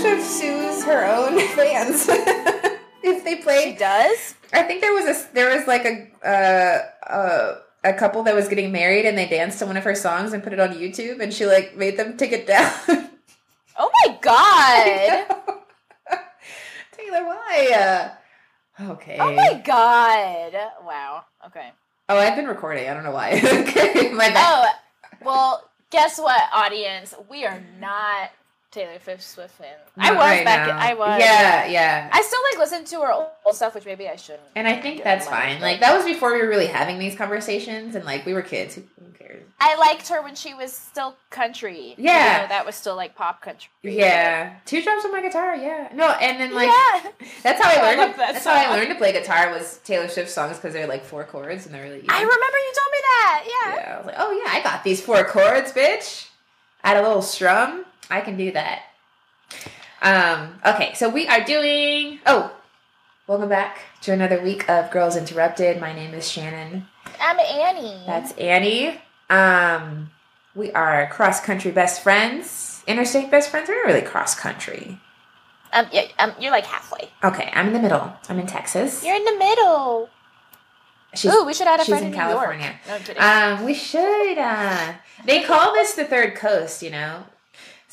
Taylor Swift sues her own fans if they play. She does. I think there was a there was like a uh, uh, a couple that was getting married and they danced to one of her songs and put it on YouTube and she like made them take it down. Oh my god. Taylor, why? Uh, okay. Oh my god. Wow. Okay. Oh, I've been recording. I don't know why. okay, my bad. Oh, well, guess what, audience? We are not Taylor Swift fans. I was right back. now. I was. Yeah, yeah. I still like listen to her old stuff, which maybe I shouldn't. And I think that's fine. Like that was before we were really having these conversations, and like we were kids. Who, cares? I liked her when she was still country. Yeah. You know, that was still like pop country. Yeah, Teardrops on My Guitar. Yeah, no, and then like yeah. that's how I I learned. that that's how I learned to play guitar was Taylor Swift songs because they're like four chords and they're really. Easy. I remember you told me that. Yeah. Yeah, I was like, oh yeah, I got these four chords, bitch. Add a little strum. I can do that. Um. Okay, so we are doing. Oh, welcome back to another week of Girls Interrupted. My name is Shannon. I'm Annie. That's Annie. Um, we are cross country best friends, interstate best friends. We're not really cross country. um, yeah, um, you're like halfway. Okay, I'm in the middle. I'm in Texas. You're in the middle. She's, Ooh, we should add a friend in in, California. New York. No. Um, we should. Uh, they call this the third coast, you know.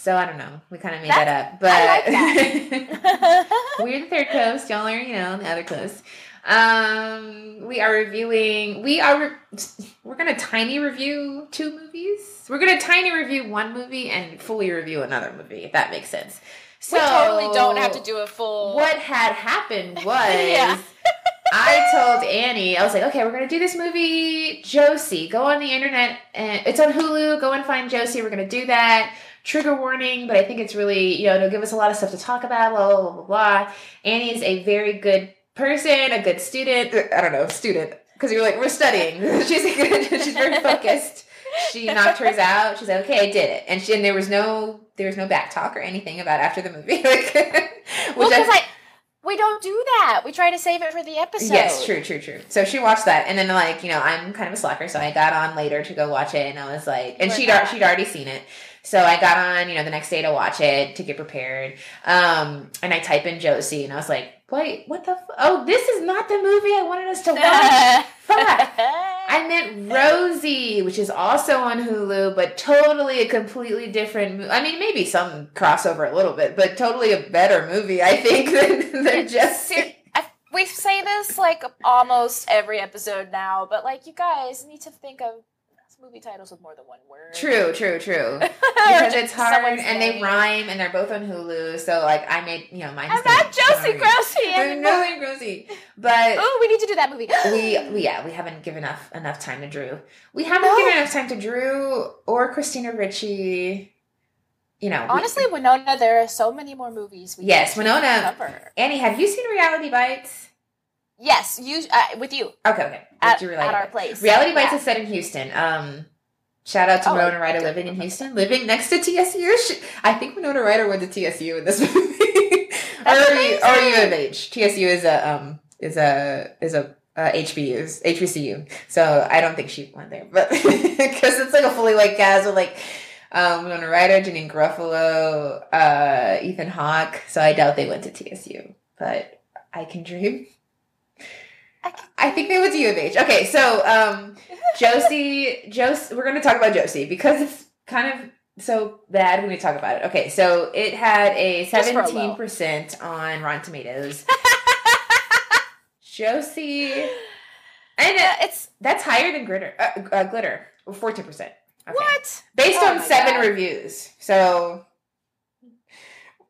So I don't know. We kind of made that up, but I we're the third coast. Y'all are, you know, the other coast. Um, we are reviewing. We are. Re- we're gonna tiny review two movies. We're gonna tiny review one movie and fully review another movie. If that makes sense. So we totally don't have to do a full. What had happened was. Yeah. I told Annie, I was like, okay, we're gonna do this movie, Josie. Go on the internet, and it's on Hulu. Go and find Josie. We're gonna do that. Trigger warning, but I think it's really, you know, it'll give us a lot of stuff to talk about. Blah blah blah blah. blah. Annie is a very good person, a good student. Uh, I don't know, student, because you're like, we're studying. she's good, she's very focused. She knocked hers out. She's like, okay, I did it, and she and there was no there was no back talk or anything about after the movie. like, Well, which I- because I, we don't do that. We try to save it for the episode. Yes, true, true, true. So she watched that, and then like you know, I'm kind of a slacker, so I got on later to go watch it, and I was like, and We're she'd not. she'd already seen it, so I got on, you know, the next day to watch it to get prepared, um, and I type in Josie, and I was like, wait, what the? F- oh, this is not the movie I wanted us to watch. Fuck. I meant Rosy, which is also on Hulu, but totally a completely different movie. I mean, maybe some crossover a little bit, but totally a better movie, I think, than, than just. Ser- we say this like almost every episode now, but like you guys need to think of movie titles with more than one word. True, true, true. Because it's hard and they rhyme and they're both on Hulu. So like I made you know mine. I'm not Josie Grossi I anymore. know I'm Rosy, but Oh, we need to do that movie. we, we yeah we haven't given enough enough time to Drew. We haven't No. given enough time to Drew or Christina Ricci. You know, we- Honestly, Winona, there are so many more movies. We Yes, Winona. Annie, have you seen Reality Bites? Yes, you uh, with you Okay, okay. at, at our place. Reality Bites Yeah. is set in Houston. Um, shout out to Oh, Winona Ryder living in Houston, living next to TSU. She, I think Winona Ryder went to TSU in this movie, or That's or you of age? TSU is a um is a is a uh, HBU HBCU. So I don't think she went there, but because it's like a fully white cast with like. Um, Winona Ryder, Janeane Garofalo, uh, Ethan Hawke. So I doubt they went to TSU, but I can dream. I I think they went to U of H. Okay, so um, Josie, Josie, we're going to talk about Josie because it's kind of so bad when we talk about it. Okay, so it had a Just for a seventeen percent on Rotten Tomatoes. Josie, and Yeah, it's that's higher than Glitter. Uh, uh, glitter, fourteen percent. what? Based Oh on seven God. reviews, so.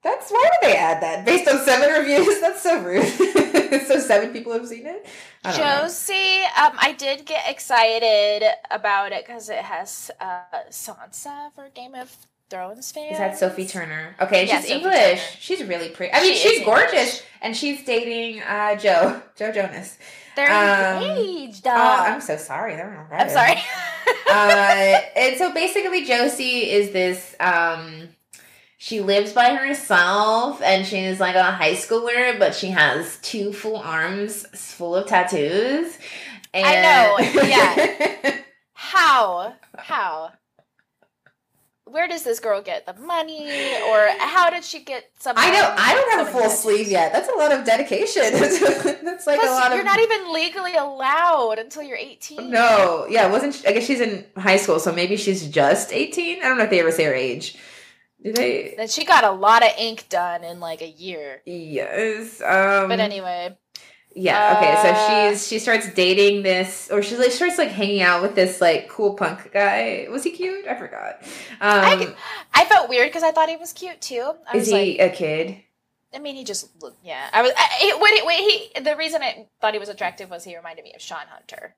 That's why would they add that? Based on seven reviews? That's so rude. so seven people have seen it. I don't know. Josie, um, I did get excited about it because it has uh, Sansa for Game of Thrones fans. Is that Sophie Turner? Okay, Yeah, she's Sophie English. Turner. She's really pretty. I mean, She she's gorgeous, English. and she's dating uh, Joe, Joe Jonas. They're Um, engaged. Oh, I'm so sorry. They're not I'm sorry. uh, and so basically, Josie is this. Um, she lives by herself, and she's like a high schooler, but she has two full arms full of tattoos. And I know, yeah. How? How? where does this girl get the money, or how did she get some? I don't. I don't have a full money? sleeve yet. That's a lot of dedication. That's like a lot you're of. not even legally allowed until you're 18. No, yeah, wasn't. She, I guess she's in high school, so maybe she's just eighteen. I don't know if they ever say her age. They? Then she got a lot of ink done in like a year. Yes. Um, But anyway, Yeah. Okay. So Uh, she's she starts dating this, or she like starts like hanging out with this like cool punk guy. Was he cute? I forgot. I Um, could- I felt weird because I thought he was cute too. I is he like, a kid? I mean, he just looked. Yeah, I was. I, wait. He. The reason I thought he was attractive was he reminded me of Sean Hunter.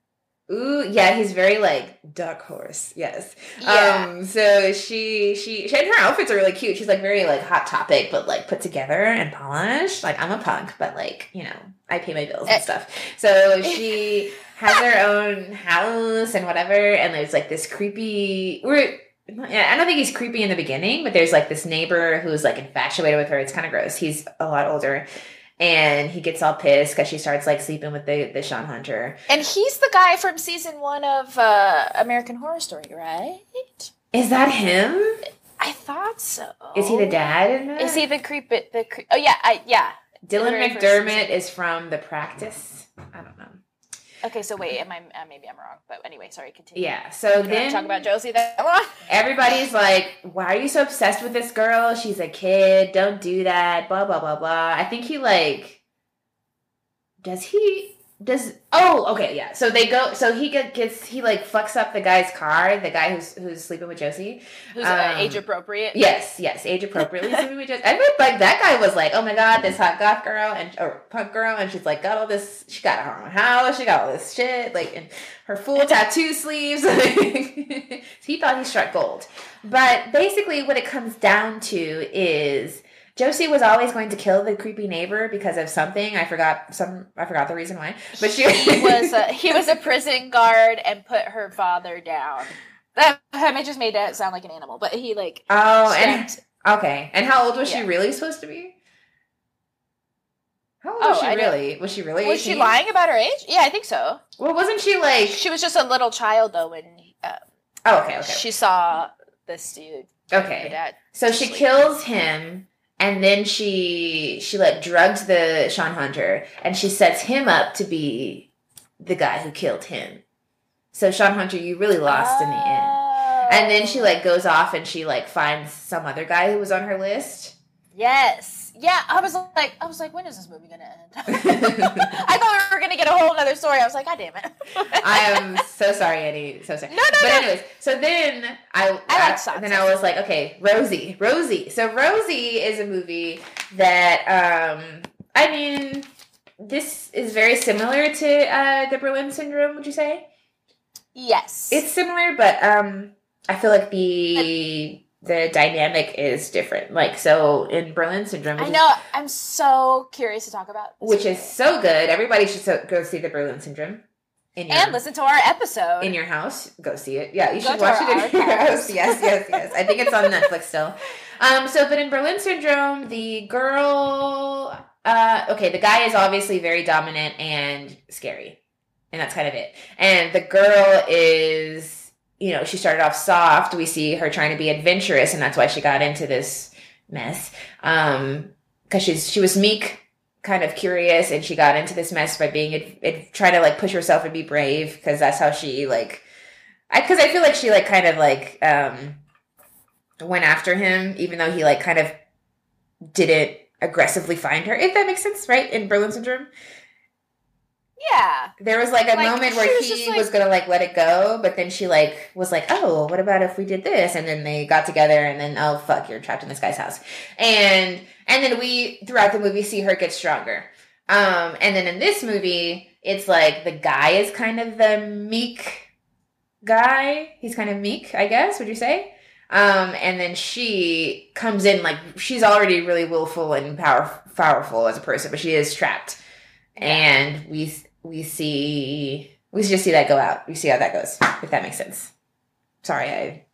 Ooh, yeah, he's very like duck horse. Yes. Yeah. Um. So she she she and her outfits are really cute. She's like very like hot topic, but like put together and polished. Like I'm a punk, but like you know I pay my bills Eh. and stuff. So she has her own house and whatever. And there's like this creepy. We're yeah, I don't think he's creepy in the beginning, but there's like this neighbor who's like infatuated with her. It's kind of gross. He's a lot older. And he gets all pissed because she starts like sleeping with the, the Sean Hunter. And he's the guy from season one of uh, American Horror Story, right? Is that him? I thought so. Is he the dad? Is he the creep? The cre- oh yeah, I yeah. Dylan McDermott is from The Practice. I don't know. Okay, so wait, am I? Uh, maybe I'm wrong, but anyway, sorry. Continue. Yeah. So We're then talk about Josie that everybody's like, "Why are you so obsessed with this girl? She's a kid. Don't do that." Blah blah blah blah. I think he like. Does he? Does oh okay yeah so they go so he get, gets he like fucks up the guy's car the guy who's who's sleeping with Josie Who's uh, Um, age appropriate? Yes, yes, age appropriately. sleeping with Josie. I mean, like that guy was like, oh my god, this hot goth girl and or punk girl, and she's like got all this. She got her own house. She got all this shit, like and her full tattoo sleeves. so he thought he struck gold. But basically, what it comes down to is Josie was always going to kill the creepy neighbor because of something. I forgot some. I forgot the reason why. But she he was a, he was a prison guard and put her father down. That I just made that sound like an animal, but he like oh, and okay. And how old was she really supposed to be? How old Oh, was she I really? Was she really? was she lying about her age? Yeah, I think so. Well, wasn't she like? She was just a little child though when uh, Oh, okay, okay, she saw this dude. Okay. So she kills him, and then she she like drugs the Sean Hunter, and she sets him up to be the guy who killed him. So Sean Hunter, you really lost in the end. And then she Oh. like goes off and she like finds some other guy who was on her list. Yes. Yeah, I was like, I was like, when is this movie gonna end? I thought we were gonna get a whole other story. I was like, God damn it! I am so sorry, Eddie. So sorry. No, no, but no. anyways, so then I, I like then I was like, okay, Rosy, Rosy. So Rosy is a movie that um I mean this is very similar to uh the Berlin syndrome, would you say? Yes, It's similar, but um I feel like the the dynamic is different. Like so in Berlin syndrome, I is- know. I'm so curious to talk about, which is so good. Everybody should so, go see the Berlin syndrome. In your, and listen to our episode. in your house. Go see it. Yeah, you Go should watch it in your house. Yes, yes, yes. I think it's on Netflix still. Um, so but in Berlin Syndrome, the girl uh okay, the guy is obviously very dominant and scary. And that's kind of it. And the girl is you know, she started off soft. We see her trying to be adventurous, and that's why she got into this mess. Um, because she's she was meek, kind of curious, and she got into this mess by being it, it trying to like push herself and be brave, because that's how she like. I because I feel like she like kind of like um went after him, even though he like kind of didn't aggressively find her. If that makes sense, right? In Berlin Syndrome. Yeah, There was like a Like, moment where he like- was gonna like let it go, but then she like was like, "Oh, what about if we did this?" And then they got together, and then oh fuck, you're trapped in this guy's house, and and then we throughout the movie see her get stronger. Um, and then in this movie, it's like the guy is kind of the meek guy. He's kind of meek, I guess. Would you say? Um, and then she comes in like she's already really willful and power, powerful as a person, but she is trapped. And we we see we just see that go out. We see how that goes, if that makes sense. Sorry, I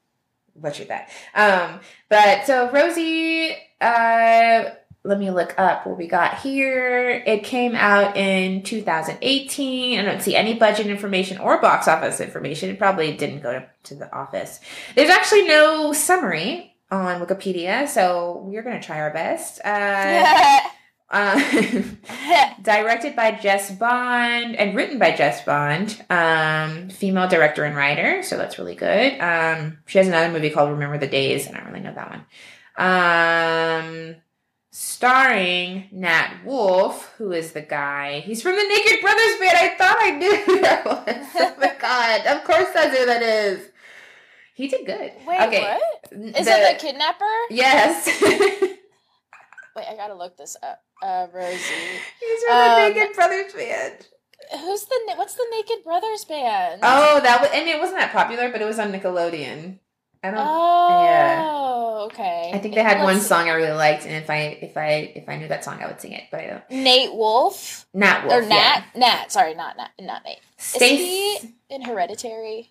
butchered that. Um, but so Rosy, uh, let me look up what we got here. It came out in 2018. I don't see any budget information or box office information. It probably didn't go to, to the office. There's actually no summary on Wikipedia, so we're to try our best. Uh, uh, directed by Jess Bond and written by Jess Bond, um, female director and writer, so that's really good. Um, she has another movie called Remember the Days, and I don't really know that one. Um, starring Nat Wolff, who is the guy. He's from the Naked Brothers band. I thought I knew who that was. oh my god! Of course, that's who that is. He did good. Wait, okay. what? Is it the kidnapper? Yes. Wait, I gotta look this up. Uh, Rosy. He's from the Um, Naked Brothers band. Who's the what's the Naked Brothers band? Oh, that was. I mean, it wasn't that popular, but it was on Nickelodeon. I don't. Oh, yeah. okay. I think they had Let's one song I really liked, and if I if I if I knew that song, I would sing it. But I don't. Nate Wolf Nat Wolff. or Nat? Nat, sorry, not Nat, not Nate. Yeah. Is Stace. he in Hereditary?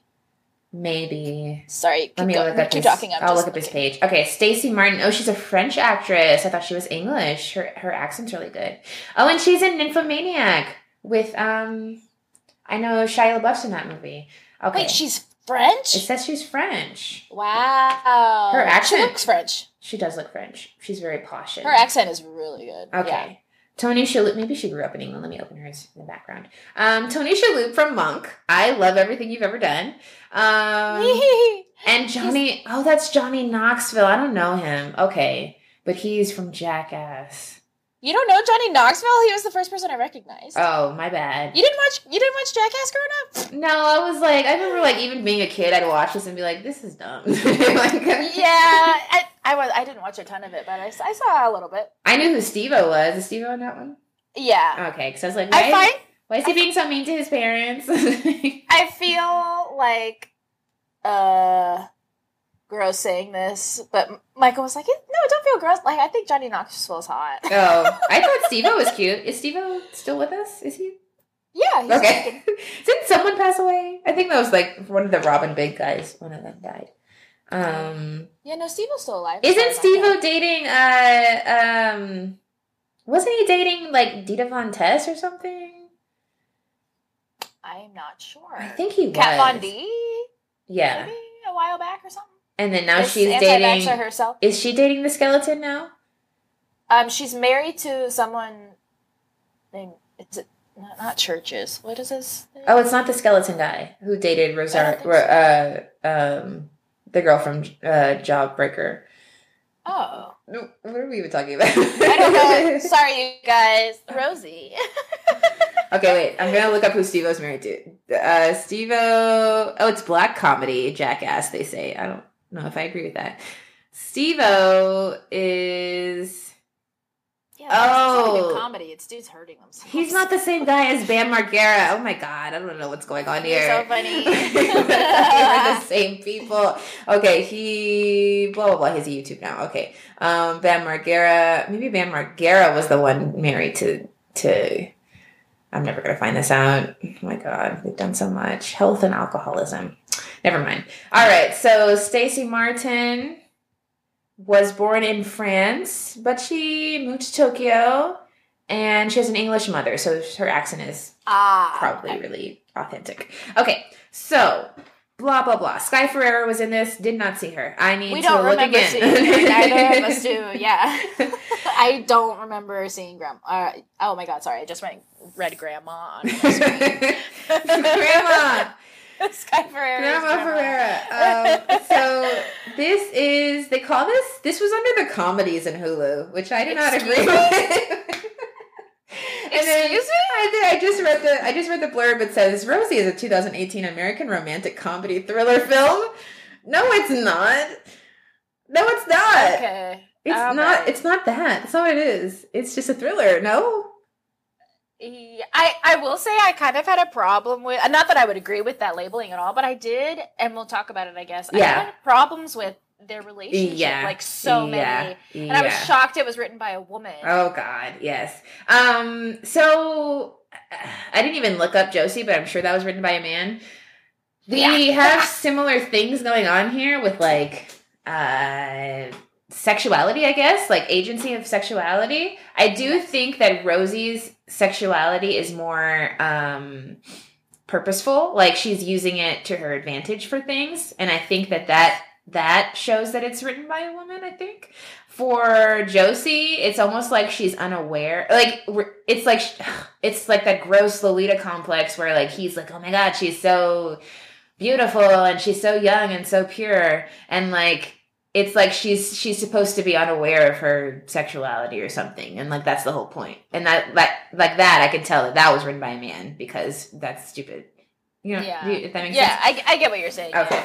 Maybe. Sorry, keep, Let me go- look up keep his. talking. I'm I'll just look up his page. Okay, Stacy Martin. Oh, she's a French actress. I thought she was English. Her her accent's really good. Oh, and she's in *Nymphomaniac* with um, I know Shia LaBeouf's in that movie. Okay, Wait, she's French? it says she's French. wow. Her accent- She looks French. She does look French. She's very posh. Her accent is really good. Okay. Tony Shalhoub, maybe she grew up in England. Let me open hers in the background. Um, Tony Shalhoub from Monk. I love everything you've ever done. Um, and Johnny, oh, that's Johnny Knoxville. I don't know him. Okay, but he's from Jackass. You don't know Johnny Knoxville? He was the first person I recognized. Oh, my bad. you didn't watch you didn't watch Jackass growing up? No, I was like, I remember like even being a kid, I'd watch this and be like, this is dumb. like, yeah, I, I was I didn't watch a ton of it, but I, I saw a little bit. I knew who Steve-O was. Is Steve-O in that one? Yeah. Okay, because I was like, why, I find why is he being so mean to his parents? I feel like uh gross saying this, but Michael was like, "No, don't feel gross." Like I think Johnny Knoxville's hot. Oh, I thought Steve-O was cute. Is Steve-O still with us? Is he? yeah, he's Okay. Didn't someone pass away? I think that was like one of the Robin Big guys. One of them died. Um, Yeah, no, Steve-O's still alive. isn't Steve-O dating, uh, um, wasn't he dating like Dita Von Teese or something? I'm not sure. I think he was. Kat Von D, Yeah. maybe a while back or something. And then now she's dating. herself. Is she dating the skeleton now? Um, she's married to someone named. It's it not, not churches. What is this? name? Oh, it's not the skeleton guy who dated Rosario, don't uh, um, the girl from uh, Jawbreaker. Oh, What are we even talking about? I don't know. Sorry, you guys. Rosy. Okay, wait. I'm gonna look up who Steve O's married to. Uh, Steve O. Oh, it's black comedy, Jackass. They say. I don't know if I agree with that. Steve O is. Yeah, it's not even Oh. comedy. It's dudes hurting themselves. He's not the same guy as Bam Margera. Oh my god, I don't know what's going on You're here. so funny. We're the same people. Okay, he blah blah blah. He's a YouTube now. Okay, um, Bam Margera. Maybe Bam Margera was the one married to to. I'm never gonna find this out. Oh my god, we've done so much health and alcoholism. Never mind. All right, so Stacy Martin was born in France, but she moved to Tokyo, and she has an English mother, so her accent is ah probably really authentic. Okay, so blah blah blah. Sky Ferreira was in this. Did not see her. I need We to don't look remember again. seeing her. Neither of us do. Yeah, I don't remember seeing Grandma. Uh, oh my God, sorry. I just went read Grandma on. Grandma, Sky Ferreira. Grandma Ferreira. Um, so this is they call this. This was under the comedies in Hulu, which I do not agree with. And then Excuse me? I, did, I just read the I just read the blurb. It says Rosy is a 2018 American romantic comedy thriller film. No, it's not. No, it's not. Okay. It's All not. right. It's not that. That's not what it is. It's just a thriller. No. Yeah, I, I will say I kind of had a problem with not that I would agree with that labeling at all, but I did, and we'll talk about it. I guess. I Yeah. had problems with their relationship, Yeah. like so Yeah. many, and I was shocked it was written by a woman. Oh God, yes. Um. So I didn't even look up Josie, but I'm sure that was written by a man. We Yeah. have similar things going on here with like uh sexuality, I guess, like agency of sexuality. I do think that Rosy's sexuality is more um purposeful, like she's using it to her advantage for things, and I think that that that shows that it's written by a woman, I think. For Josie, it's almost like she's unaware. Like it's like it's like that gross Lolita complex where like he's like, "Oh my god, she's so beautiful and she's so young and so pure." And like it's like she's she's supposed to be unaware of her sexuality or something and like that's the whole point. and that like like that i can tell that that was written by a man because that's stupid you know Yeah. you- if that makes Yeah, sense I, I get what you're saying. okay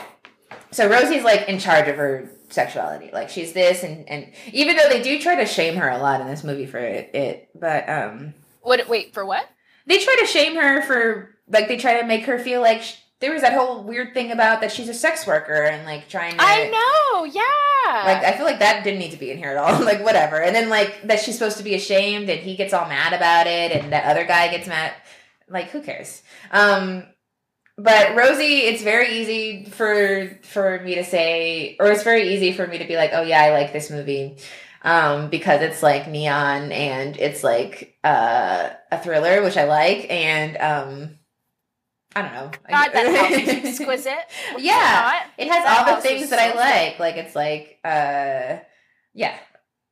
so rosie's like in charge of her sexuality like she's this and and even though they do try to shame her a lot in this movie for it, it but um What? Wait for what? they try to shame her for like they try to make her feel like sh- there was that whole weird thing about that she's a sex worker and like trying to I know. Yeah. Like I feel like that didn't need to be in here at all. like whatever. And then like that she's supposed to be ashamed and he gets all mad about it and that other guy gets mad. Like who cares? Um but Rosy, it's very easy for for me to say or it's very easy for me to be like, "Oh yeah, I like this movie." Um because it's like neon and it's like uh a thriller, which I like and um I don't know. God, that is exquisite. Yeah. It has That all the things that I so like. Like it's like uh yeah.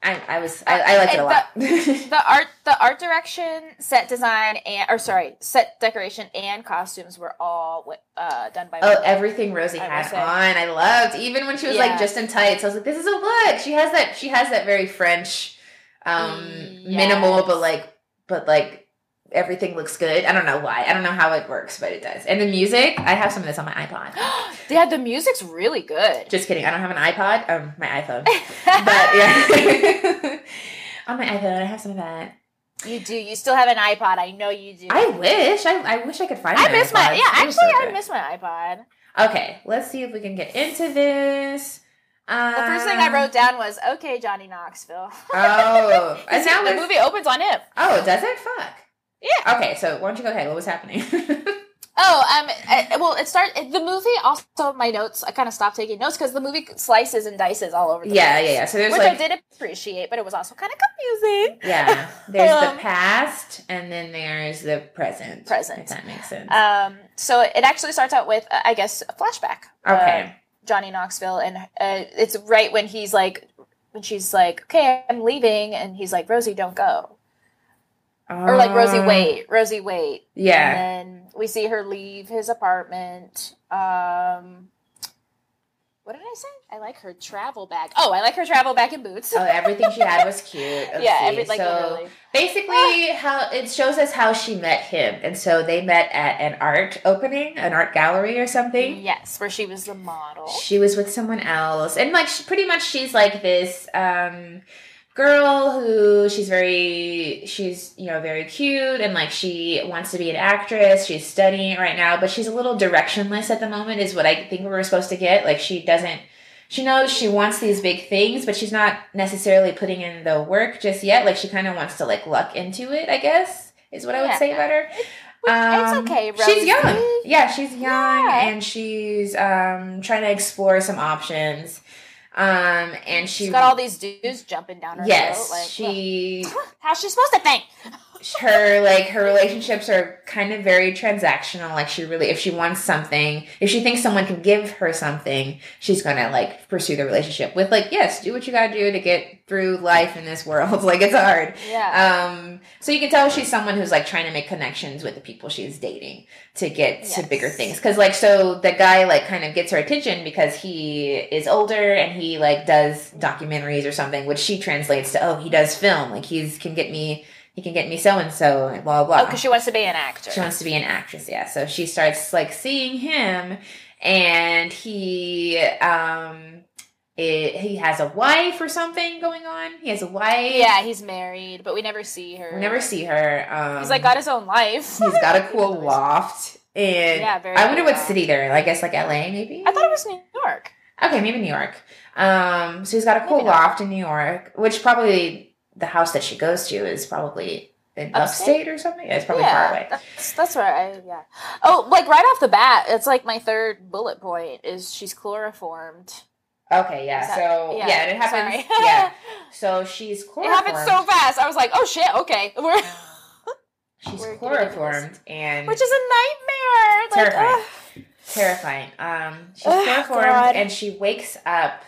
I I was I, I like it a lot. The art, the art direction, set design, and or sorry, set decoration and costumes were all uh, done by. oh, everything Rosy I had on, I loved. Even when she was Yeah. like just in tights, I was like, this is a look. She has that she has that very French um minimal but like but like everything looks good. I don't know why. I don't know how it works, but it does. And the music, I have some of this on my iPod. yeah, the music's really good. Just kidding. I don't have an iPod. Um, my iPhone. But yeah. on my iPhone, I have some of that. you do. You still have an iPod. I know you do. I wish. I, I wish I could find. I my miss my yeah. It Actually, so I miss my iPod. Okay, let's see if we can get into this. Um, The first thing I wrote down was okay, Johnny Knoxville. Oh, and now the movie opens on him. Oh, does it? Fuck. Yeah. Okay, so why don't you go ahead? What was happening? Oh, um, uh, well, it start the movie. Also, my notes. I kind of stopped taking notes because the movie slices and dices all over. the yeah, place. yeah, yeah. So there's which like I did appreciate, but it was also kind of confusing. yeah, there's Um, the past, and then there's the present. Present. If that makes sense. Um, so it actually starts out with, uh, I guess, a flashback. Okay. Uh, Johnny Knoxville, and uh, it's right when he's like, when she's like, "Okay, I'm leaving," and he's like, "Rosy, don't go," or like, "Rosy, Uh, wait, Rosy, wait." Yeah. And then we see her leave his apartment. Um, what did I say? I like her travel bag. Oh, I like her travel bag and boots. Oh, everything she had was cute. Let's yeah, every like so literally. basically, how it shows us how she met him, and so they met at an art opening, an art gallery or something. Yes, where she was the model. She was with someone else, and like pretty much, she's like this um, girl who she's very, she's you know very cute, and like she wants to be an actress. She's studying right now, but she's a little directionless at the moment. Is what I think we were supposed to get. Like she doesn't. She knows she wants these big things, but she's not necessarily putting in the work just yet. Like she kind of wants to like luck into it. I guess is what I would say about her. it's Um, okay, She's young. Yeah, she's young Yeah. and she's um trying to explore some options. Um and she She's got all these dudes jumping down her Yes, throat. Like, she how's she supposed to think? Her like her relationships are kind of very transactional. Like she really if she wants something if she thinks someone can give her something she's gonna like pursue the relationship with like yes do what you gotta do to get through life in this world. Like it's hard. Yeah. um so you can tell she's someone who's like trying to make connections with the people she's dating to get to bigger things. Because like so the guy like kind of gets her attention because he is older and he like does documentaries or something which she translates to oh he does film. Like he's can get me he can get me so and so blah blah oh, because she wants to be an actor. she wants to be an actress, yeah. So she starts like seeing him, and he um, it, he has a wife or something going on. He has a wife. yeah, he's married, but we never see her. we never see her. Um, He's like got his own life. he's got a cool loft, and Yeah, very I wonder what city they're in. I guess like L.A. maybe. I thought it was New York. Okay, maybe New York. Um, so he's got a cool Maybe not. loft in New York, which probably the house that she goes to is probably in Upstate? upstate or something. It's probably yeah, far away. That's that's where I yeah. Oh, like right off the bat, it's like my third bullet point is she's chloroformed. Okay, yeah. That- so yeah, yeah, and it happens. sorry. yeah. So she's chloroformed. It happened so fast. I was like, "Oh shit, okay." We're, She's We're chloroformed and which is a nightmare. Like, Terrifying. ugh. terrifying. Um, she's Ugh, chloroformed God. and she wakes up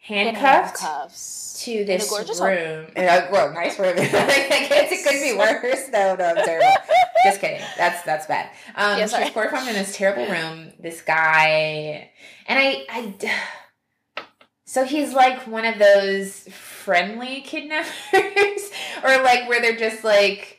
handcuffed handcuffs. to this gorgeous room. And, uh, well, nice room. I guess it could be worse. No, no, I'm terrible. Just kidding. That's that's bad. Um, Yeah, sorry. chloroformed in this terrible room. This guy, and I, I. So he's like one of those friendly kidnappers, or like where they're just like.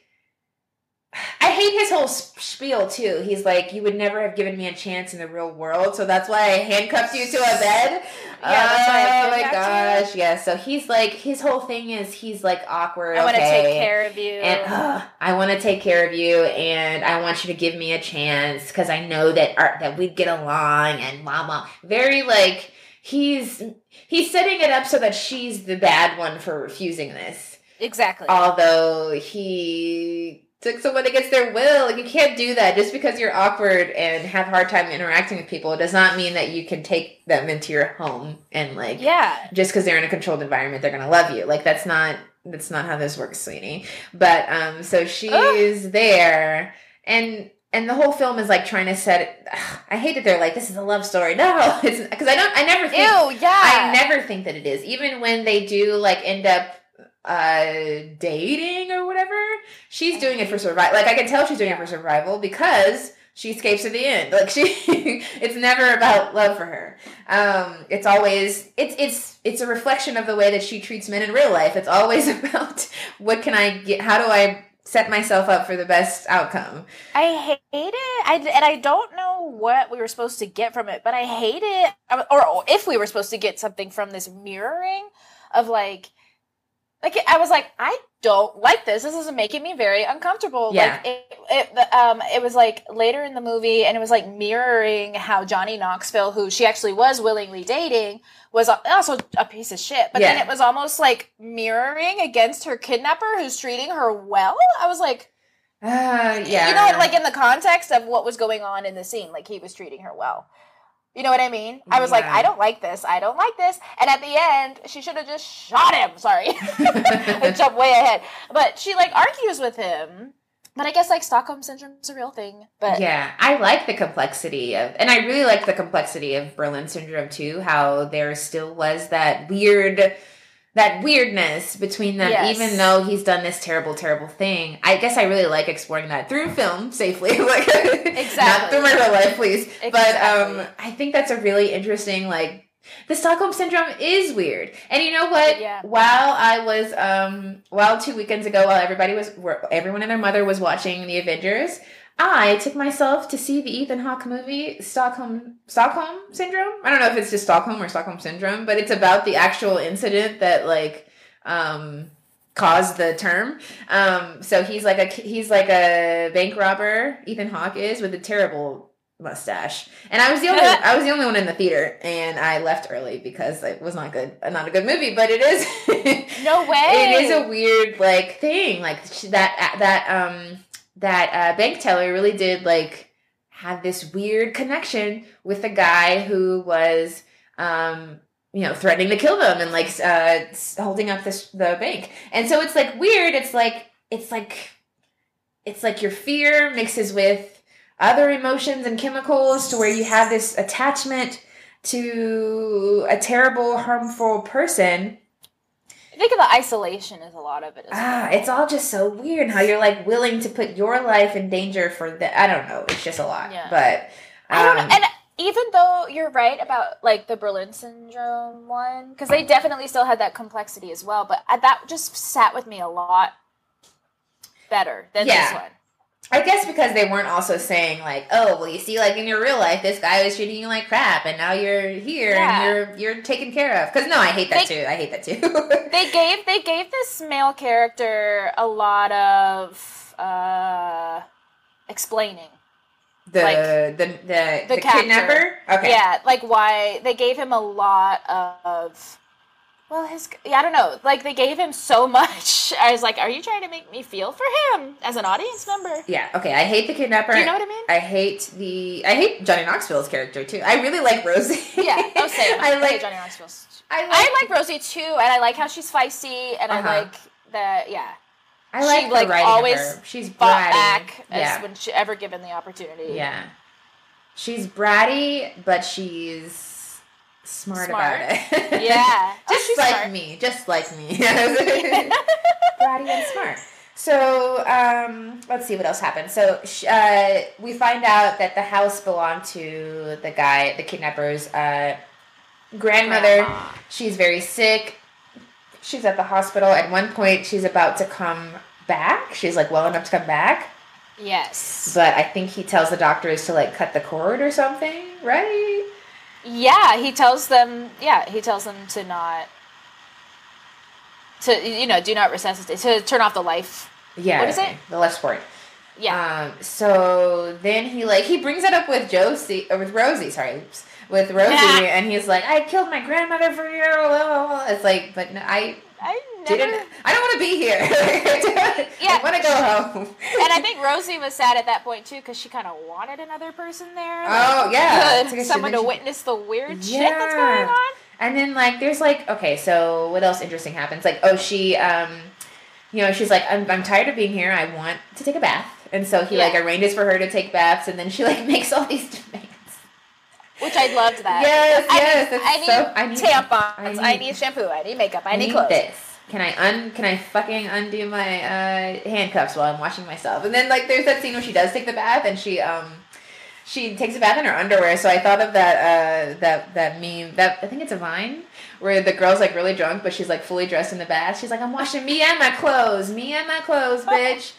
I hate his whole spiel too. He's like, "You would never have given me a chance in the real world, so that's why I handcuffed you to a bed." Yeah, that's why I oh my you. gosh, yeah. So he's like, his whole thing is he's like awkward. I want to okay, take care of you. and uh, I want to take care of you, and I want you to give me a chance because I know that our, that we'd get along, and blah. Very like he's he's setting it up so that she's the bad one for refusing this, exactly. although he took someone against their will. Like you can't do that just because you're awkward and have a hard time interacting with people. It does not mean that you can take them into your home and like yeah. just because they're in a controlled environment, they're gonna love you. Like that's not that's not how this works, sweetie. But um, so she's there, and and the whole film is like trying to set it. I hate that they're like this is a love story. No, it's because I don't. I never think. Ew. Yeah. I never think that it is. Even when they do like end up uh dating or whatever, she's doing it for survival. Like I can tell she's doing it for survival because she escapes at the end. Like she it's never about love for her. Um it's always it's it's it's a reflection of the way that she treats men in real life. It's always about what can I get how do I set myself up for the best outcome. I hate it. I, and I don't know what we were supposed to get from it, but I hate it. Or, or if we were supposed to get something from this mirroring of like, like I was like, I don't like this. This is making me very uncomfortable. Yeah. Like it, it, um, it was like later in the movie, and it was like mirroring how Johnny Knoxville, who she actually was willingly dating, was also a piece of shit. But then it was almost like mirroring against her kidnapper, who's treating her well. I was like. Uh yeah. You know, like in the context of what was going on in the scene, like he was treating her well. You know what I mean? I was like, I don't like this. I don't like this. And at the end, she should have just shot him. Sorry. I jumped way ahead. But she like argues with him. But I guess like Stockholm syndrome is a real thing. But yeah, I like the complexity of, and I really like the complexity of Berlin syndrome too. How there still was that weird, that weirdness between them, Yes. even though he's done this terrible, terrible thing. I guess I really like exploring that through film safely, like not Exactly. through my real life, please. But um, I think that's a really interesting like. The Stockholm syndrome is weird, and you know what? Yeah. While I was, um, while two weekends ago, while everybody was, everyone and their mother was watching the Avengers, I took myself to see the Ethan Hawke movie Stockholm Stockholm Syndrome. I don't know if it's just Stockholm or Stockholm Syndrome, but it's about the actual incident that like um caused the term. Um so he's like a he's like a bank robber, Ethan Hawke is with a terrible mustache. And I was the only I was the only one in the theater and I left early because it was not good not a good movie, but it is no way. it is a weird like thing like that that um that uh, bank teller really did like have this weird connection with the guy who was um you know threatening to kill them and like uh holding up the bank. And so it's like weird. It's like it's like it's like your fear mixes with other emotions and chemicals to where you have this attachment to a terrible harmful person I of the isolation is a lot of it as Ah, well. it's all just so weird how you're like willing to put your life in danger for the. I don't know. It's just a lot. Yeah. But I don't know. um, And even though you're right about like the Berlin syndrome one, because they definitely still had that complexity as well, but I, that just sat with me a lot better than this one. I guess because they weren't also saying like, oh, well, you see, like in your real life, this guy was treating you like crap, and now you're here Yeah. and you're you're taken care of. Because no, I hate that They- too. I hate that too. They gave they gave this male character a lot of uh explaining. the, like, the the the, the kidnapper. Okay. Yeah, like why they gave him a lot of Well, his yeah, I don't know. Like they gave him so much. I was like, "Are you trying to make me feel for him as an audience member?" Yeah. Okay. I hate the kidnapper. Do you know what I mean? I hate the. I hate Johnny Knoxville's character too. I really like Rosy. Yeah. Oh, same. I like. Johnny Knoxville's. I like. I like Rosy too, and I like how she's feisty, and Uh-huh. I like that. Yeah, I like she, the like, always her. She's bratty. back as when she ever given the opportunity. Yeah. She's bratty, but she's smart, Smart. about it. Yeah. Oh, just she's like smart. me. Just like me. bratty and smart. So, um, let's see what else happened. So, uh, we find out that the house belonged to the guy, the kidnapper's uh, grandmother. Grandma. She's very sick. She's at the hospital. At one point, she's about to come back. She's like well enough to come back. Yes. But I think he tells the doctors to like cut the cord or something, right? Yeah, he tells them. Yeah, he tells them to not. To you know, do not resuscitate. To turn off the life. Yeah. What is it? The left port. Yeah. Um, so then he like he brings it up with Josie or with Rosy, sorry, with Rosy, and he's like, "I killed my grandmother for you." It's like, but no, I I never. didn't. I don't want to be here. yeah. I Yeah. want to go home. and I think Rosy was sad at that point too because she kind of wanted another person there. Oh, yeah. Good. Because someone to witness the weird shit that's going on. And then like there's like okay, so what else interesting happens? Like oh she um you know, she's like I'm I'm tired of being here. I want to take a bath. And so he like arranges for her to take baths and then she like makes all these demands. Which I loved that. Yes, I yes, Need, I need so- I need- tampons. I I need- need, shampoo. I need makeup. I, I need, need clothes. this. Can I un can I fucking undo my uh handcuffs while I'm washing myself? And then like there's that scene where she does take the bath and she um she takes a bath in her underwear. So I thought of that uh that that meme that I think it's a vine where the girl's like really drunk but she's like fully dressed in the bath. She's like I'm washing me and my clothes, me and my clothes, bitch.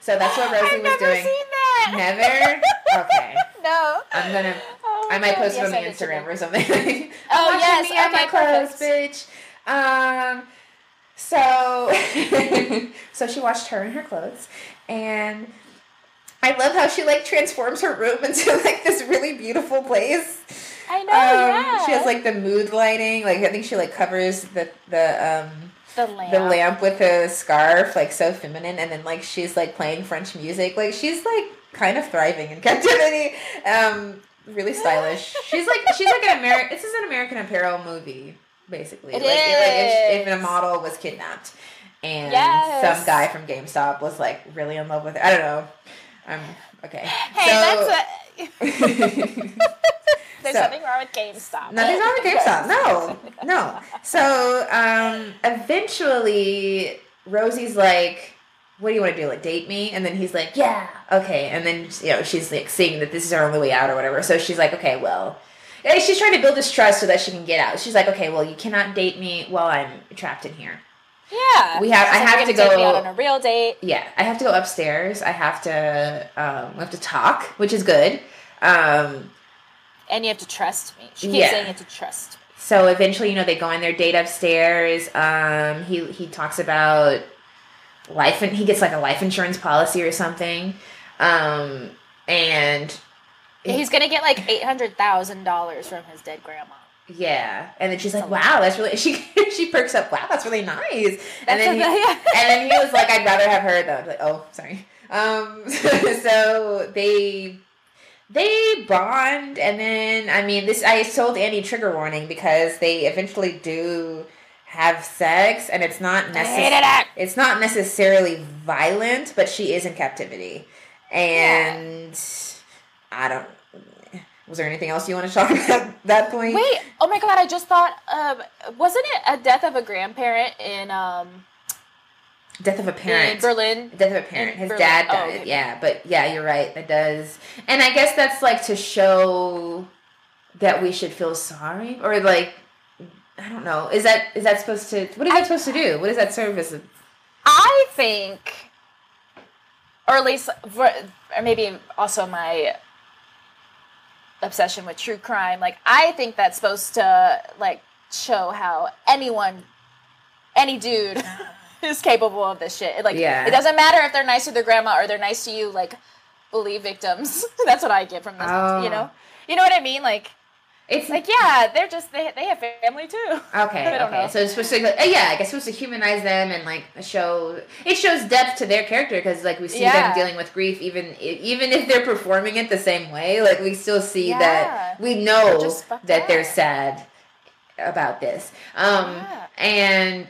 So that's what Rosy I've was never doing. seen that. Never? Okay. no. I'm gonna Oh, I might post it Yes, on the I did see Instagram or something. Oh, I'm yes, me and my okay, clothes, perfect. bitch. Um, so so she washed her and her clothes, and I love how she like transforms her room into like this really beautiful place. I know. Um, yeah. She has like the mood lighting. Like I think she like covers the the um the lamp. the lamp with a scarf, like so feminine, and then like she's like playing French music. Like she's like kind of thriving in captivity. Um, really stylish. She's like she's like an American. This is an American Apparel movie, basically. It like, like if, if a model was kidnapped and Yes. some guy from GameStop was like really in love with her. I don't know. Um, okay. Hey, so, that's a. There's So- something wrong with GameStop. Nothing's wrong with GameStop. No, no. So um, eventually, Rosy's like, "What do you want to do? Like date me?" And then he's like, "Yeah, okay." And then you know she's like seeing that this is her only way out or whatever. So she's like, "Okay, well." eh, She's trying to build this trust so that she can get out. She's like, "Okay, well, you cannot date me while I'm trapped in here." Yeah. We have- I have to go- out on a real date. Yeah, I have to go upstairs. I have to um, we have to talk, which is good. Um, And you have to trust me. She keeps Yeah. saying you have to trust me. So eventually, you know, they go on their date upstairs. Um, he he talks about life, and he gets like a life insurance policy or something. Um, and He's gonna get like eight hundred thousand dollars from his dead grandma. yeah, and then she's like, "Wow, that's really." She she perks up. Wow, that's really nice. and That's then he, yeah. and then he was like, "I'd rather have her though." Like, "Oh, sorry." Um, so they they bond, and then I mean, this I told Annie trigger warning because they eventually do have sex, and it's not I hated necessary. it. It's not necessarily violent, but she is in captivity, and I don't. Was there anything else you want to talk about at that point? Wait, oh my god! I just thought, um, wasn't it a death of a grandparent in um Death of a parent. in. Berlin? Death of a parent. In His Berlin. dad Oh, died. okay. Yeah, but yeah, you're right. That does, and I guess that's like to show that we should feel sorry, or like I don't know. Is that is that supposed to? What is that supposed to do? What does that serve as? A, I think, or at least, for, or maybe also my obsession with true crime. Like, I think that's supposed to like show how anyone, any dude, is capable of this shit. Like, Yeah. it doesn't matter if they're nice to their grandma or they're nice to you. Like, believe victims. that's what I get from this. Oh. You know, you know what I mean? Like. It's Like, yeah, they're just they they have family too. Okay, okay. know. So it's supposed to, uh, yeah, I guess it's supposed to humanize them and like show it shows depth to their character because like we see them dealing with grief even even if they're performing it the same way, like we still see Yeah. that we know They're that they're sad about this. Um Yeah. and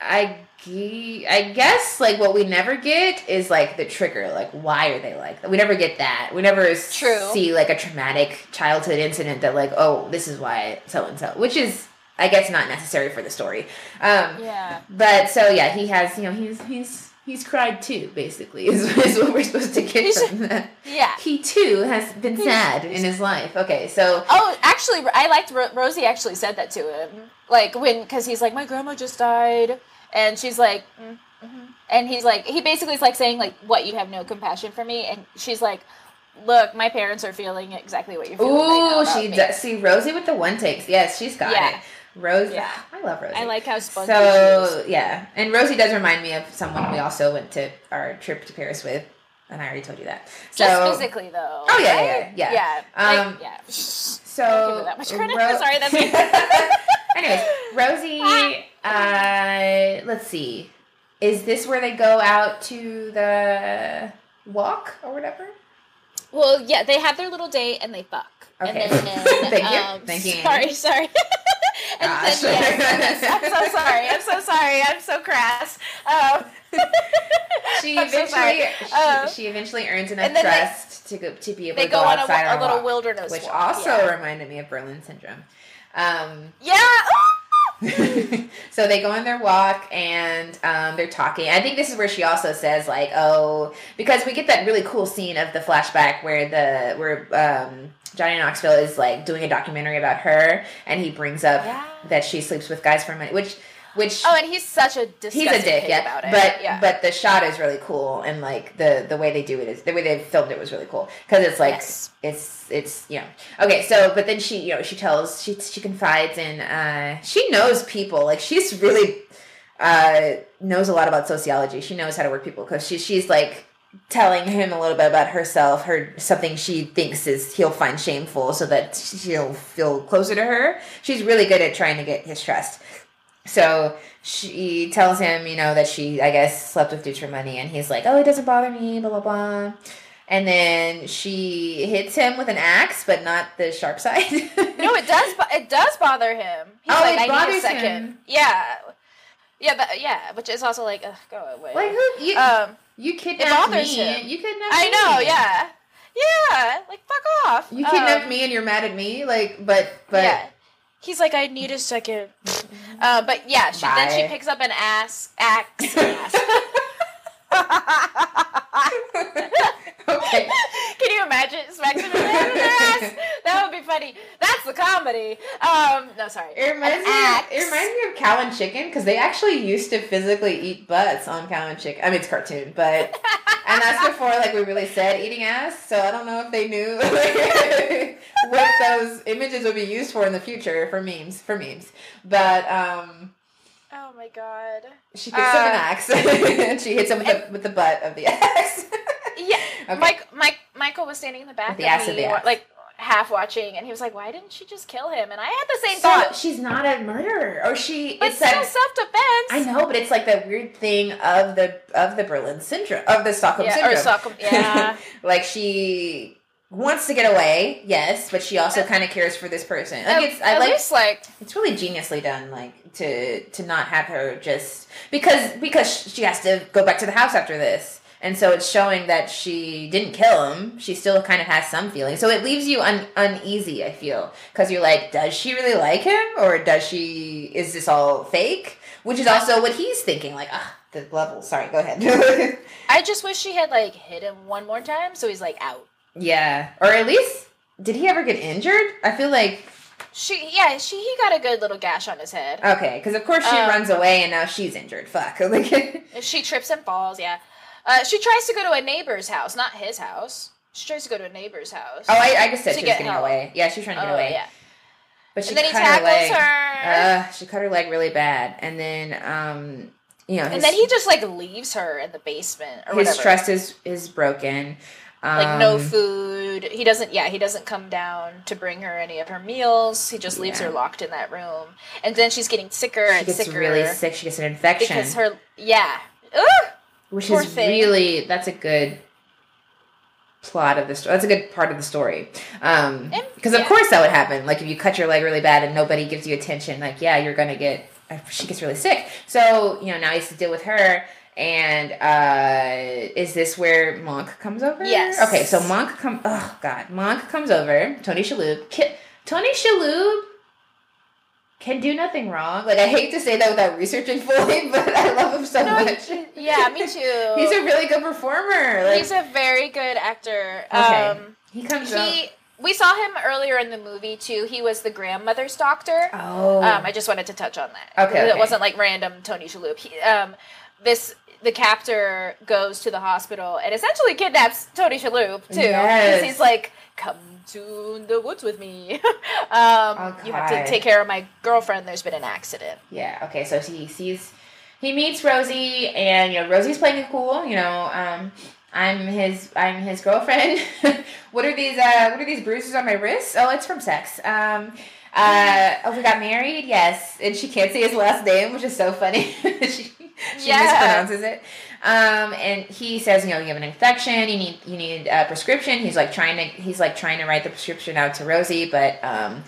I I guess like what we never get is like the trigger, like why are they like that? We never get that. We never True. see like a traumatic childhood incident that like oh this is why so and so, which is I guess not necessary for the story. Um, Yeah. but so yeah, he has you know he's he's he's cried too. Basically, is, is what we're supposed to get from that. Yeah. He too has been sad in his life. Okay, so Oh, actually, I liked Ro- Rosy. Actually, said that to him, like when because he's like, my grandma just died, and she's like, mm, mhm. and he's like, he basically is like saying like, what you have no compassion for me, and she's like, look, my parents are feeling exactly what you're feeling. ooh, about she me." does see Rosy with the one takes. Yes, she's got Yeah. it. Rosy, Yeah. I love Rosy. I like how she So yeah, and Rosy does remind me of someone we also went to our trip to Paris with, and I already told you that. So Just physically though. Oh, yeah, yeah, right? yeah, yeah. Um, like, yeah. So that much credit. Ro- Sorry, that's. Anyways, Rosy. Uh, let's see. Is this where they go out to the walk or whatever? Well, yeah, they have their little date and they fuck. Okay. And then, Thank you. um, Thank you, Sorry, sorry. and Gosh. then, yes, yes, I'm so sorry. I'm so sorry. I'm so crass. Um, She I'm so eventually, sorry. Uh, she, she eventually earns enough they- trust to go to be able to go, go on a, outside a on a little walk, wilderness which walk, also yeah. reminded me of Berlin Syndrome. Um, yeah. so they go on their walk and um, they're talking. I think this is where she also says like, "Oh," because we get that really cool scene of the flashback where the where um, Johnny Knoxville is like doing a documentary about her, and he brings up Yeah. that she sleeps with guys for money, which which Oh, and he's such a he's a dick, yeah. about it. But yeah. but the shot is really cool, and like the the way they do it is the way they filmed it was really cool because it's like Yes. it's it's you know okay. So but then she you know she tells she she confides in uh she knows people like she's really uh knows a lot about sociology. She knows how to work people because she she's like telling him a little bit about herself, her something she thinks is he'll find shameful, so that she'll feel closer to her. She's really good at trying to get his trust. So she tells him, you know, that she, I guess, slept with dudes for money, and he's like, "Oh, it doesn't bother me," blah blah blah. And then she hits him with an axe, but not the sharp side. no, it does. It does bother him. He's Oh, like, it I need a bothers him. Yeah. Yeah, but yeah, which is also like, ugh, go away. like who you? um, you kidnapped bothers me. him. You kidnapped. I me. know, yeah, yeah, like fuck off. You kidnapped Um, me, and you're mad at me. Like, but but yeah. He's like, I need a second. Uh, but yeah, she, then she picks up an ass axe. ass. okay. Can you imagine smacking her in their ass? That would be funny. That's the comedy. Um, no, sorry. It reminds An me. Axe. it reminds me of Cow and Chicken because they actually used to physically eat butts on Cow and Chicken. I mean, it's cartoon, but and that's before like we really said eating ass. So I don't know if they knew what those images would be used for in the future for memes. For memes, but um, Oh my god. she picks up an Uh, axe and she hits him with the, with the butt of the axe. Yeah, Okay. Mike, Mike, Michael was standing in the back the of me, of the axe. like half watching, and he was like, "Why didn't she just kill him?" And I had the same so thought. she's not a murderer, or she. But it's still, self defense. I know, but it's like that weird thing of the of the Berlin syndrome of the Stockholm Yeah, syndrome. or Stockholm. Yeah, like she wants to get away, yes, but she also kind of cares for this person. Like at, it's I like least like it's really geniusly done, like to to not have her just because because she has to go back to the house after this. And so it's showing that she didn't kill him. She still kind of has some feeling. So it leaves you un- uneasy, I feel. Because you're like, does she really like him? Or does she, is this all fake? Which is also what he's thinking. Like, ah, the level. Sorry, go ahead. I just wish she had like hit him one more time, so he's like out. Yeah. Or at least, did he ever get injured? I feel like, She yeah, she he got a good little gash on his head. okay. Because of course she Um, runs away and now she's injured. Fuck. She trips and falls, yeah. Uh, she tries to go to a neighbor's house, not his house. She tries to go to a neighbor's house. oh, I, I just said she was getting help. away. Yeah, she was trying to get Oh, away. yeah. But she And then he cut her leg. tackles her. Uh, she cut her leg really bad, and then um, you know, his, and then he just like leaves her in the basement or his whatever. trust is is broken. Like no Um, food. He doesn't. Yeah, he doesn't come down to bring her any of her meals. He just leaves Yeah. her locked in that room, and then she's getting sicker She and gets sicker really sick. She gets an infection, because her. Yeah. Ugh! which poor is thing. really that's a good plot of the story. That's a good part of the story. Um, And- because of course that would happen. Like if you cut your leg really bad and nobody gives you attention, like yeah, you're gonna get. She gets really sick. So you know now he has to deal with her. And uh is this where Monk comes over? Yes. Okay, so Monk come. Oh God, Monk comes over. Tony Shalhoub. Ki- Tony Shalhoub can do nothing wrong. Like I hate to say that without researching fully, but I love him so No, much. yeah, me too. He's a really good performer. Like He's a very good actor. Okay. Um, he comes up. he. We saw him earlier in the movie too. He was the grandmother's doctor. Oh, Um, I just wanted to touch on that. Okay, It okay. wasn't like random Tony Shalhoub. He, um, this the captor goes to the hospital and essentially kidnaps Tony Shalhoub too. Yes. He's like, "Come to the woods with me. um, Oh, you have to take care of my girlfriend. There's been an accident." yeah. Okay, so he sees, he meets Rosy, and you know Rosy's playing it cool. You know, um, I'm his, I'm his girlfriend. what are these? Uh, what are these bruises on my wrists? Oh, it's from sex. Um. Uh, oh, we got married. Yes, and she can't say his last name, which is so funny. she she Yeah. mispronounces it. Um, and he says, you know, you have an infection. You need you need a prescription. He's like trying to he's like trying to write the prescription out to Rosy, but um,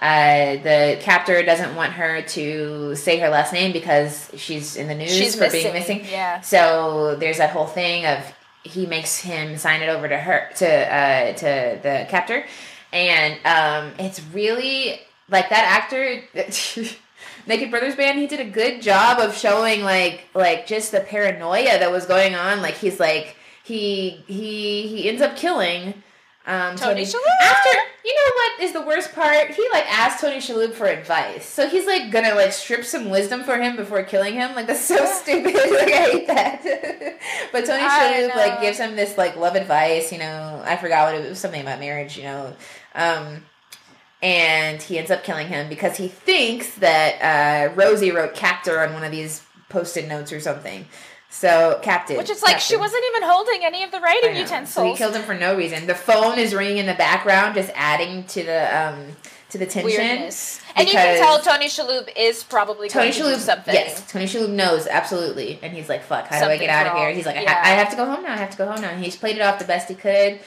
uh, the captor doesn't want her to say her last name because she's in the news She's for missing. being missing. Yeah. So there's that whole thing of he makes him sign it over to her to uh, to the captor, and um, it's really like that actor. Naked Brothers Band, he did a good job of showing like like just the paranoia that was going on. Like he's like he he he ends up killing um, Tony Shalhoub. After you know what is the worst part? He like asked Tony Shalhoub for advice, so he's like gonna like strip some wisdom for him before killing him. Like that's so stupid. like I hate that. but Tony I Shalhoub like gives him this like love advice. You know, I forgot what it was. It was something about marriage. You know. Um, and he ends up killing him because he thinks that uh, Rosy wrote captor on one of these post-it notes or something. So captain, Which is like she wasn't even holding any of the writing utensils. So he killed him for no reason. The phone is ringing in the background, just adding to the um to the tension. Weirdness. And you can tell Tony Shalhoub is probably Tony going to do Shalhoub, something. yes, Tony Shalhoub knows absolutely, and he's like, "Fuck, how do I get out of here?" He's like, I, ha- "I have to go home now. I have to go home now." And he's played it off the best he could.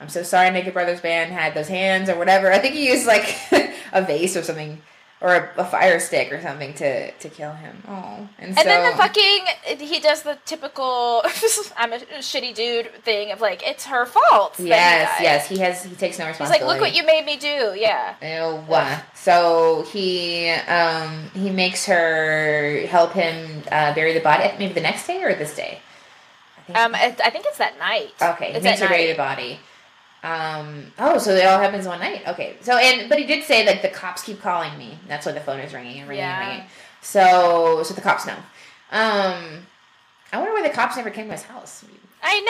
I'm so sorry, Naked Brothers Band had those hands or whatever. I think he used like a vase or something, or a, a fire stick or something to to kill him. Oh, and, And so then the fucking he does the typical I'm a shitty dude thing of like it's her fault. that he yes, yes, he has he takes no responsibility. He's like, look what you made me do. Yeah. Ew. So he um he makes her help him uh, bury the body. Maybe the next day or this day. I think Um, I, think it's that night. Okay, he it's makes her at bury the body. Um. Oh, so it all happens one night. Okay. So and but he did say like the cops keep calling me. That's why the phone is ringing and ringing Yeah. and ringing. So so the cops know. Um. I wonder why the cops never came to his house. I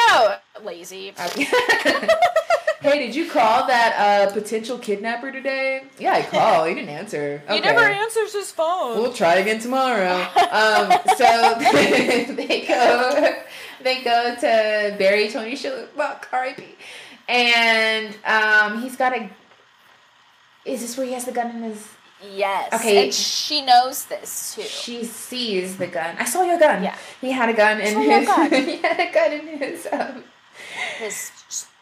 know, lazy. Okay. hey, did you call that uh, potential kidnapper today? Yeah, I called. He didn't answer. He Okay. never answers his phone. We'll try again tomorrow. Um, so they go, they go to bury Tony Shalhoub, R.I.P. And um, he's got a. Is this where he has the gun in his? yes. Okay. And she knows this too. She sees the gun. I saw your gun. Yeah. He had a gun in his. gun. he had a gun in his. Um, His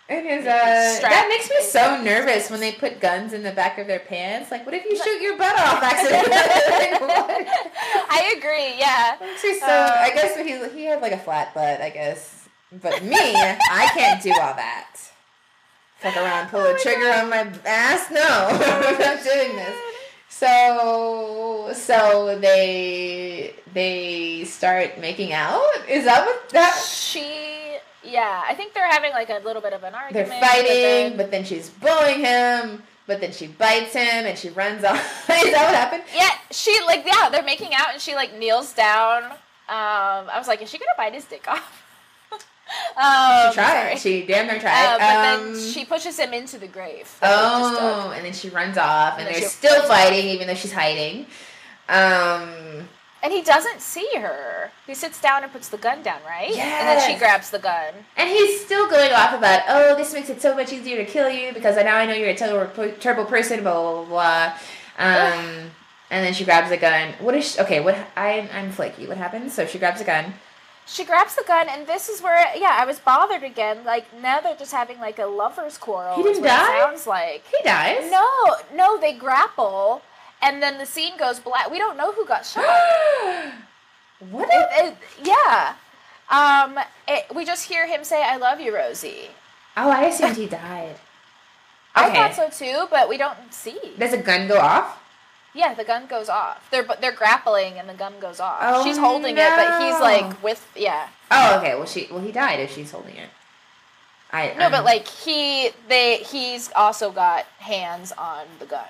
in his. Uh, that makes me so nervous when they put guns in the back of their pants. Like, what if you shoot your butt off accidentally? I agree. Yeah. Makes me so. Uh, I guess he he had like a flat butt. I guess, but me, I can't do all that. Fuck around, pull Oh a trigger God. on my ass. No, I'm not doing this. So so they they start making out. Is that what that? She. Yeah. I think they're having like a little bit of an argument. They're argument. but fighting, then- but then she's bullying him. But then she bites him and she runs off. Is that what happened? Yeah, she like yeah, they're making out and she like kneels down. Um, I was like, is she gonna bite his dick off? Um, She tried. sorry. She damn near tried. Uh, but Um, then she pushes him into the grave. that they just dug. Oh, and then she runs off, and, And they're still fighting, even though she's hiding. Um, And he doesn't see her. He sits down and puts the gun down, right? And then she grabs the gun. And he's still going off about, oh, this makes it so much easier to kill you because now I know you're a terrible, terrible person, blah, blah, blah. Um, and then she grabs the gun. What is she, okay, what, I, I'm flaky. What happens? So she grabs a gun. She grabs the gun, and this is where, yeah, I was bothered again. Like, now they're just having, like, a lover's quarrel. He didn't die? sounds like. He dies. No, no, they grapple, and then the scene goes black. We don't know who got shot. what? It- it- yeah. Um, it, we just hear him say, I love you, Rosy. oh, I assumed he died. I thought so too, but we don't see. Does a gun go off? Yeah, the gun goes off. They're they're grappling and the gun goes off. Oh, She's holding it, but he's like with yeah. Oh, okay. Well, she, well, he died if she's holding it. I No, but I'm- like he they he's also got hands on the gun.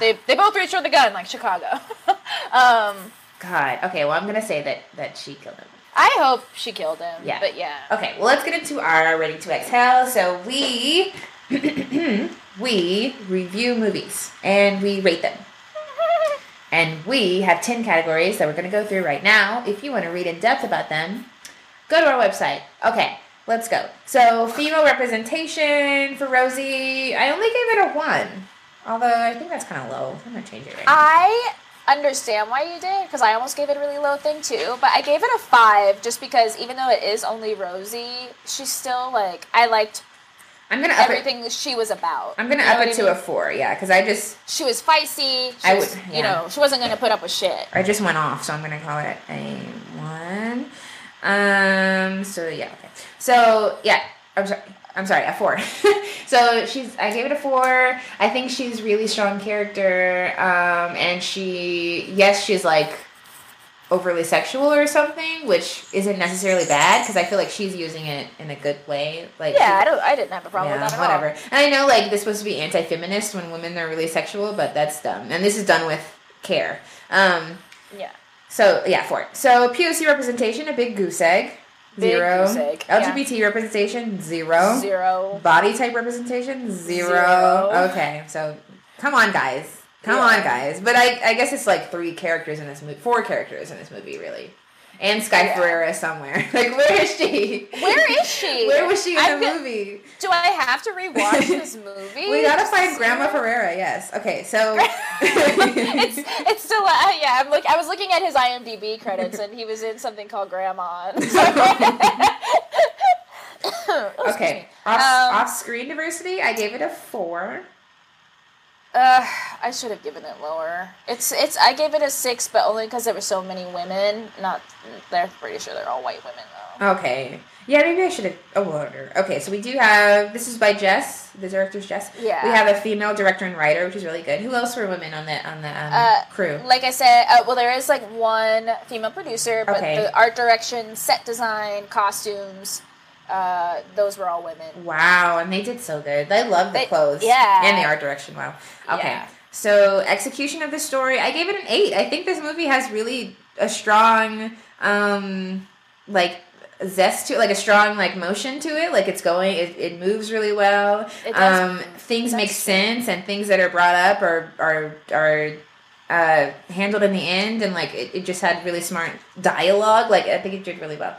They they both reach for the gun like Chicago. um, God. Okay. Well, I'm gonna say that that she killed him. I hope she killed him. Yeah. but yeah. Okay, well, let's get into our ready to exhale. So we we review movies and we rate them. And we have 10 categories that we're going to go through right now. If you want to read in depth about them, go to our website. Okay, let's go. So, female representation for Rosy, I only gave it a 1. Although I think that's kind of low. I'm going to change it right now. I understand why you did because I almost gave it a really low thing too. But I gave it a five just because even though it is only Rosy, she's still like I liked I'm going to up it. everything she was about. I'm to You know up it to mean? a 4, yeah, because I just She was feisty. She I was, would- you know, she wasn't gonna put up with shit. I just went off, so I'm gonna call it a one. Um. So yeah. Okay. So yeah. I'm sorry. I'm sorry. A four. so she's. I gave it a four. I think she's really strong character. Um. And she. Yes, she's like overly sexual or something, which isn't necessarily bad because I feel like she's using it in a good way. Like Yeah, she- I don't. I didn't have a problem yeah, with that at whatever. all. And I know like this supposed to be anti-feminist when women are really sexual, but that's dumb. And this is done with care. Um. Yeah. So yeah, four. So POC representation, a big goose egg. Big Zero. goose egg, yeah. LGBT representation, zero. Zero. Body type representation, zero. Zero. Okay, so come on, guys. Come Yeah. on, guys. But I, I guess it's like three characters in this movie, four characters in this movie, really. And Sky Yeah. Ferreira somewhere. Like, where is she? Where is she? Where was she in I'm the movie? Do I have to rewatch this movie? We gotta find Grandma? Ferreira. Yes. Okay. So. it's it's still uh, yeah. I'm look. I was looking at his IMDb credits, and he was in something called Grandma. Okay. Off, Um, off-screen diversity, I gave it a four. Uh, I should have given it lower. It's it's. I gave it a six, but only because there were so many women. Not. They're pretty sure they're all white women though. Okay. Yeah, maybe I should have awarded. Okay, so we do have this is by Jess, the director's Jess. Yeah. We have a female director and writer, which is really good. Who else were women on the on the um, Uh, crew? Like I said, uh, well, there is like one female producer, but Okay. the art direction, set design, costumes, uh, those were all women. Wow, and they did so good. I love the They- clothes. yeah. And the art direction. Wow. Okay. Yeah. So execution of the story, I gave it an eight. I think this movie has really a strong um like zest to it, like a strong like motion to it. Like it's going it, it moves really well. It does um things make That's true. sense and things that are brought up are are are uh, handled in the end and like it, it just had really smart dialogue like i think it did really well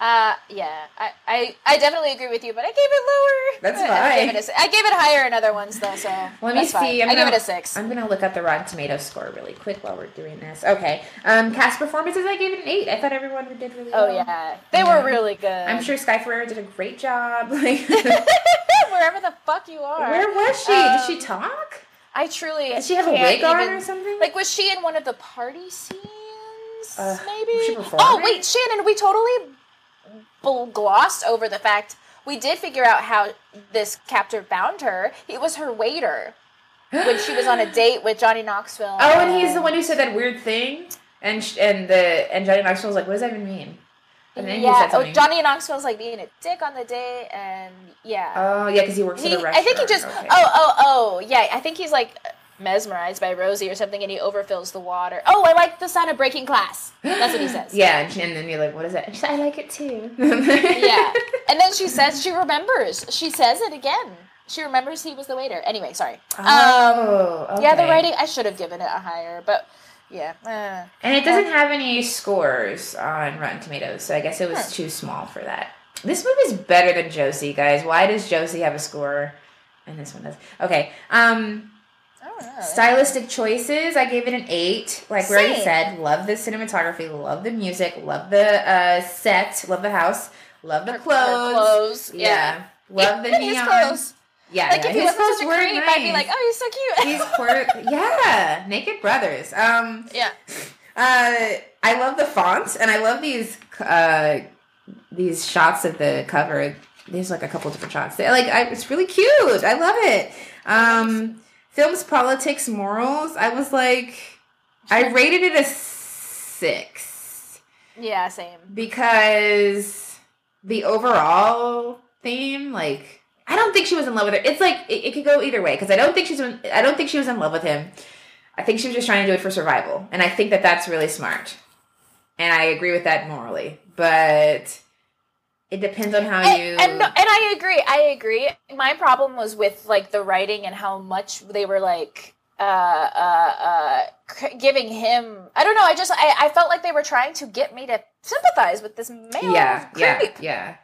Uh, yeah, I, I, I definitely agree with you, but I gave it lower. That's I- I fine. gave it a I gave it higher in other ones though, so Let me fine. see. I'm I give gonna- it a six. I'm gonna look up the Rotten Tomatoes score really quick while we're doing this. Okay. Um, cast performances, I gave it an eight. I thought everyone did really oh well. yeah, they Yeah. were really good. I'm sure Sky Ferreira did a great job. Like, Wherever the fuck you are. where was she? did she Um, talk? I truly. Did she have a wig on even- or something? Like, was she in one of the party scenes? Uh, maybe. oh wait, Shannon, we totally glossed over the fact we did figure out how this captor found her. He was her waiter when she was on a date with Johnny Knoxville. Oh, and he's the one who said that weird thing, and sh- and the and Johnny Knoxville was like, "What does that even mean?" And then he yeah, oh. Johnny Knoxville's like being a dick on the date, and yeah. Oh yeah, because he works He- at a restaurant. I think he just. Okay. Oh, oh, oh, yeah. I think he's like mesmerized by Rosy or something, and he overfills the water. Oh, I like the sound of breaking glass. That's what he says. Yeah, and, then you're like, "What is that?" And she's like, "I like it too." yeah. And then she says she remembers. She says it again. She remembers he was the waiter. Anyway, sorry. Um, Oh, yeah, the writing. I should have given it a higher, but yeah. Uh, And it doesn't have any scores on Rotten Tomatoes, so I guess it was too small for that. This movie's better than Josie, guys. Why does Josie have a score and this one does? Okay. Um Know. stylistic choices, I gave it an 8. Like we already said, love the cinematography, love the music, love the uh set, love the house, love the Her- her clothes. clothes, Yeah. yeah. Love the neon. clothes. Yeah, Like yeah. if he clothes such a were creep, I'd be like, oh, he's so cute. He's quirk. yeah, Naked Brothers. Um yeah. uh, I love the font, and I love these uh, these shots of the cover. There's like a couple different shots. They're like, I, it's really cute. I love it. Um, films, politics, morals. I was like, I rated it a six Yeah, same. because the overall theme, like, I don't think she was in love with her. It's like it, it could go either way because I don't think she's. In, I don't think she was in love with him. I think she was just trying to do it for survival, and I think that that's really smart. And I agree with that morally, but it depends on how And, you. and, no- and I agree. I agree. My problem was with like the writing and how much they were like uh uh uh giving him I don't know, I just I, I felt like they were trying to get me to sympathize with this male yeah, yeah, creep. yeah,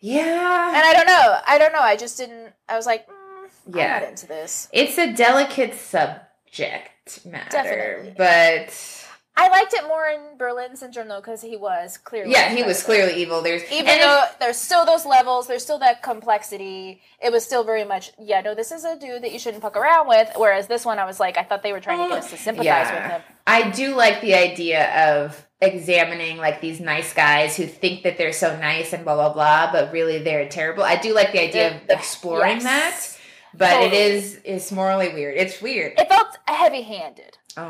yeah. And I don't know. I don't know. I just didn't I was like, mm, Yeah. I'm not into this. It's a delicate subject matter, Definitely. but I liked it more in Berlin Syndrome though because he was clearly yeah, he was clearly evil. There's even and though there's still those levels, there's still that complexity. It was still very much, yeah, no, this is a dude that you shouldn't fuck around with. Whereas this one, I was like, I thought they were trying to get us to oh, sympathize with him. I do like the idea of examining like these nice guys who think that they're so nice and blah blah blah, but really they're terrible. I do like the idea of exploring yes. that, but Totally. it is it's morally weird. It's weird. It felt heavy-handed Oh,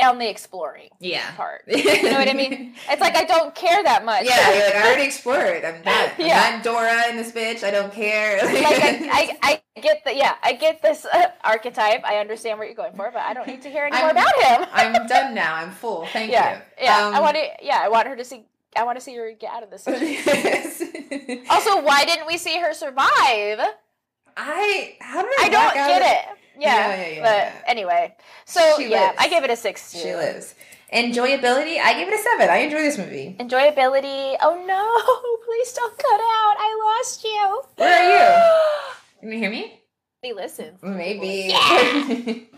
on the exploring yeah. part. You know what I mean? It's like I don't care that much. Yeah, you're like I already explored. I'm done. I'm Yeah. not Dora in this bitch. I don't care. like I, I, I get the yeah, I get this uh, archetype. I understand what you're going for, but I don't need to hear any more I'm- about him. I'm done now. I'm full. Thank yeah, you. yeah. Um, I want to. Yeah, I want her to see. I want to see her get out of this. yes. also, why didn't we see her survive? I how did I I don't get it. Yeah, Yeah, yeah, yeah, but yeah. anyway, so She yeah, lives. I gave it a six. Too. She lives. Enjoyability, I gave it a seven. I enjoy this movie. Enjoyability. Oh no! Please don't cut out. I lost you. Where are you? Can you hear me? He listens. Maybe.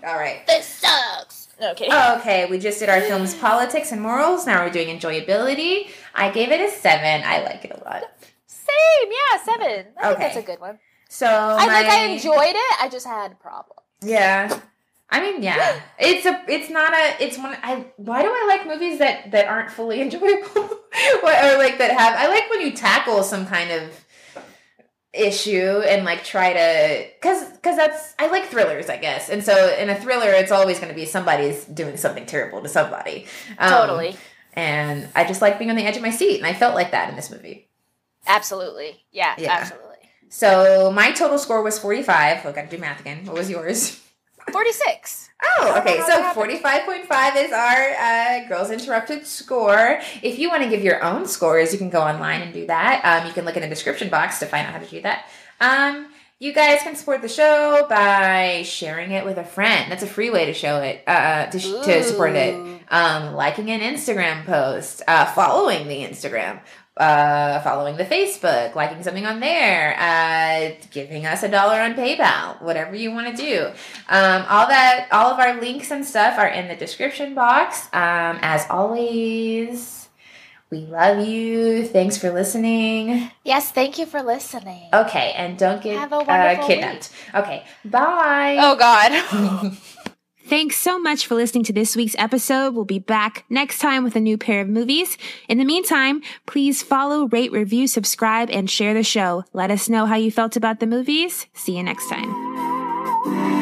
All right. This sucks. No kidding. Okay, we just did our films, politics, and morals. Now we're doing enjoyability. I gave it a seven. I like it a lot. Same. Yeah, seven. I think Okay. that's a good one. So I my, think I enjoyed it. I just had problems. Yeah. I mean, yeah. It's a. It's not a. It's one. I. Why do I like movies that that aren't fully enjoyable, What- or like that have? I like when you tackle some kind of issue and like try to because because that's i like thrillers i guess and so in a thriller it's always going to be somebody's doing something terrible to somebody Um, Totally. and i just like being on the edge of my seat and i felt like that in this movie Absolutely. Yeah, Yeah. absolutely. So my total score was 45 oh gotta do math again what was yours 46. Oh, okay. So forty five point five is our uh, Girls Interrupted score. If you want to give your own scores, you can go online and do that. Um, you can look in the description box to find out how to do that. Um, you guys can support the show by sharing it with a friend. That's a free way to show it, uh, to, sh- to support it. Um, liking an Instagram post, uh, following the Instagram, uh, following the Facebook, liking something on there, uh, giving us a dollar on PayPal, whatever you want to do. Um, all that, all of our links and stuff are in the description box. Um, as always, we love you. Thanks for listening. Yes, thank you for listening. Okay, and don't get Have a uh, wonderful kidnapped. Okay, bye. Oh, God. Thanks so much for listening to this week's episode. We'll be back next time with a new pair of movies. In the meantime, please follow, rate, review, subscribe, and share the show. Let us know how you felt about the movies. See you next time.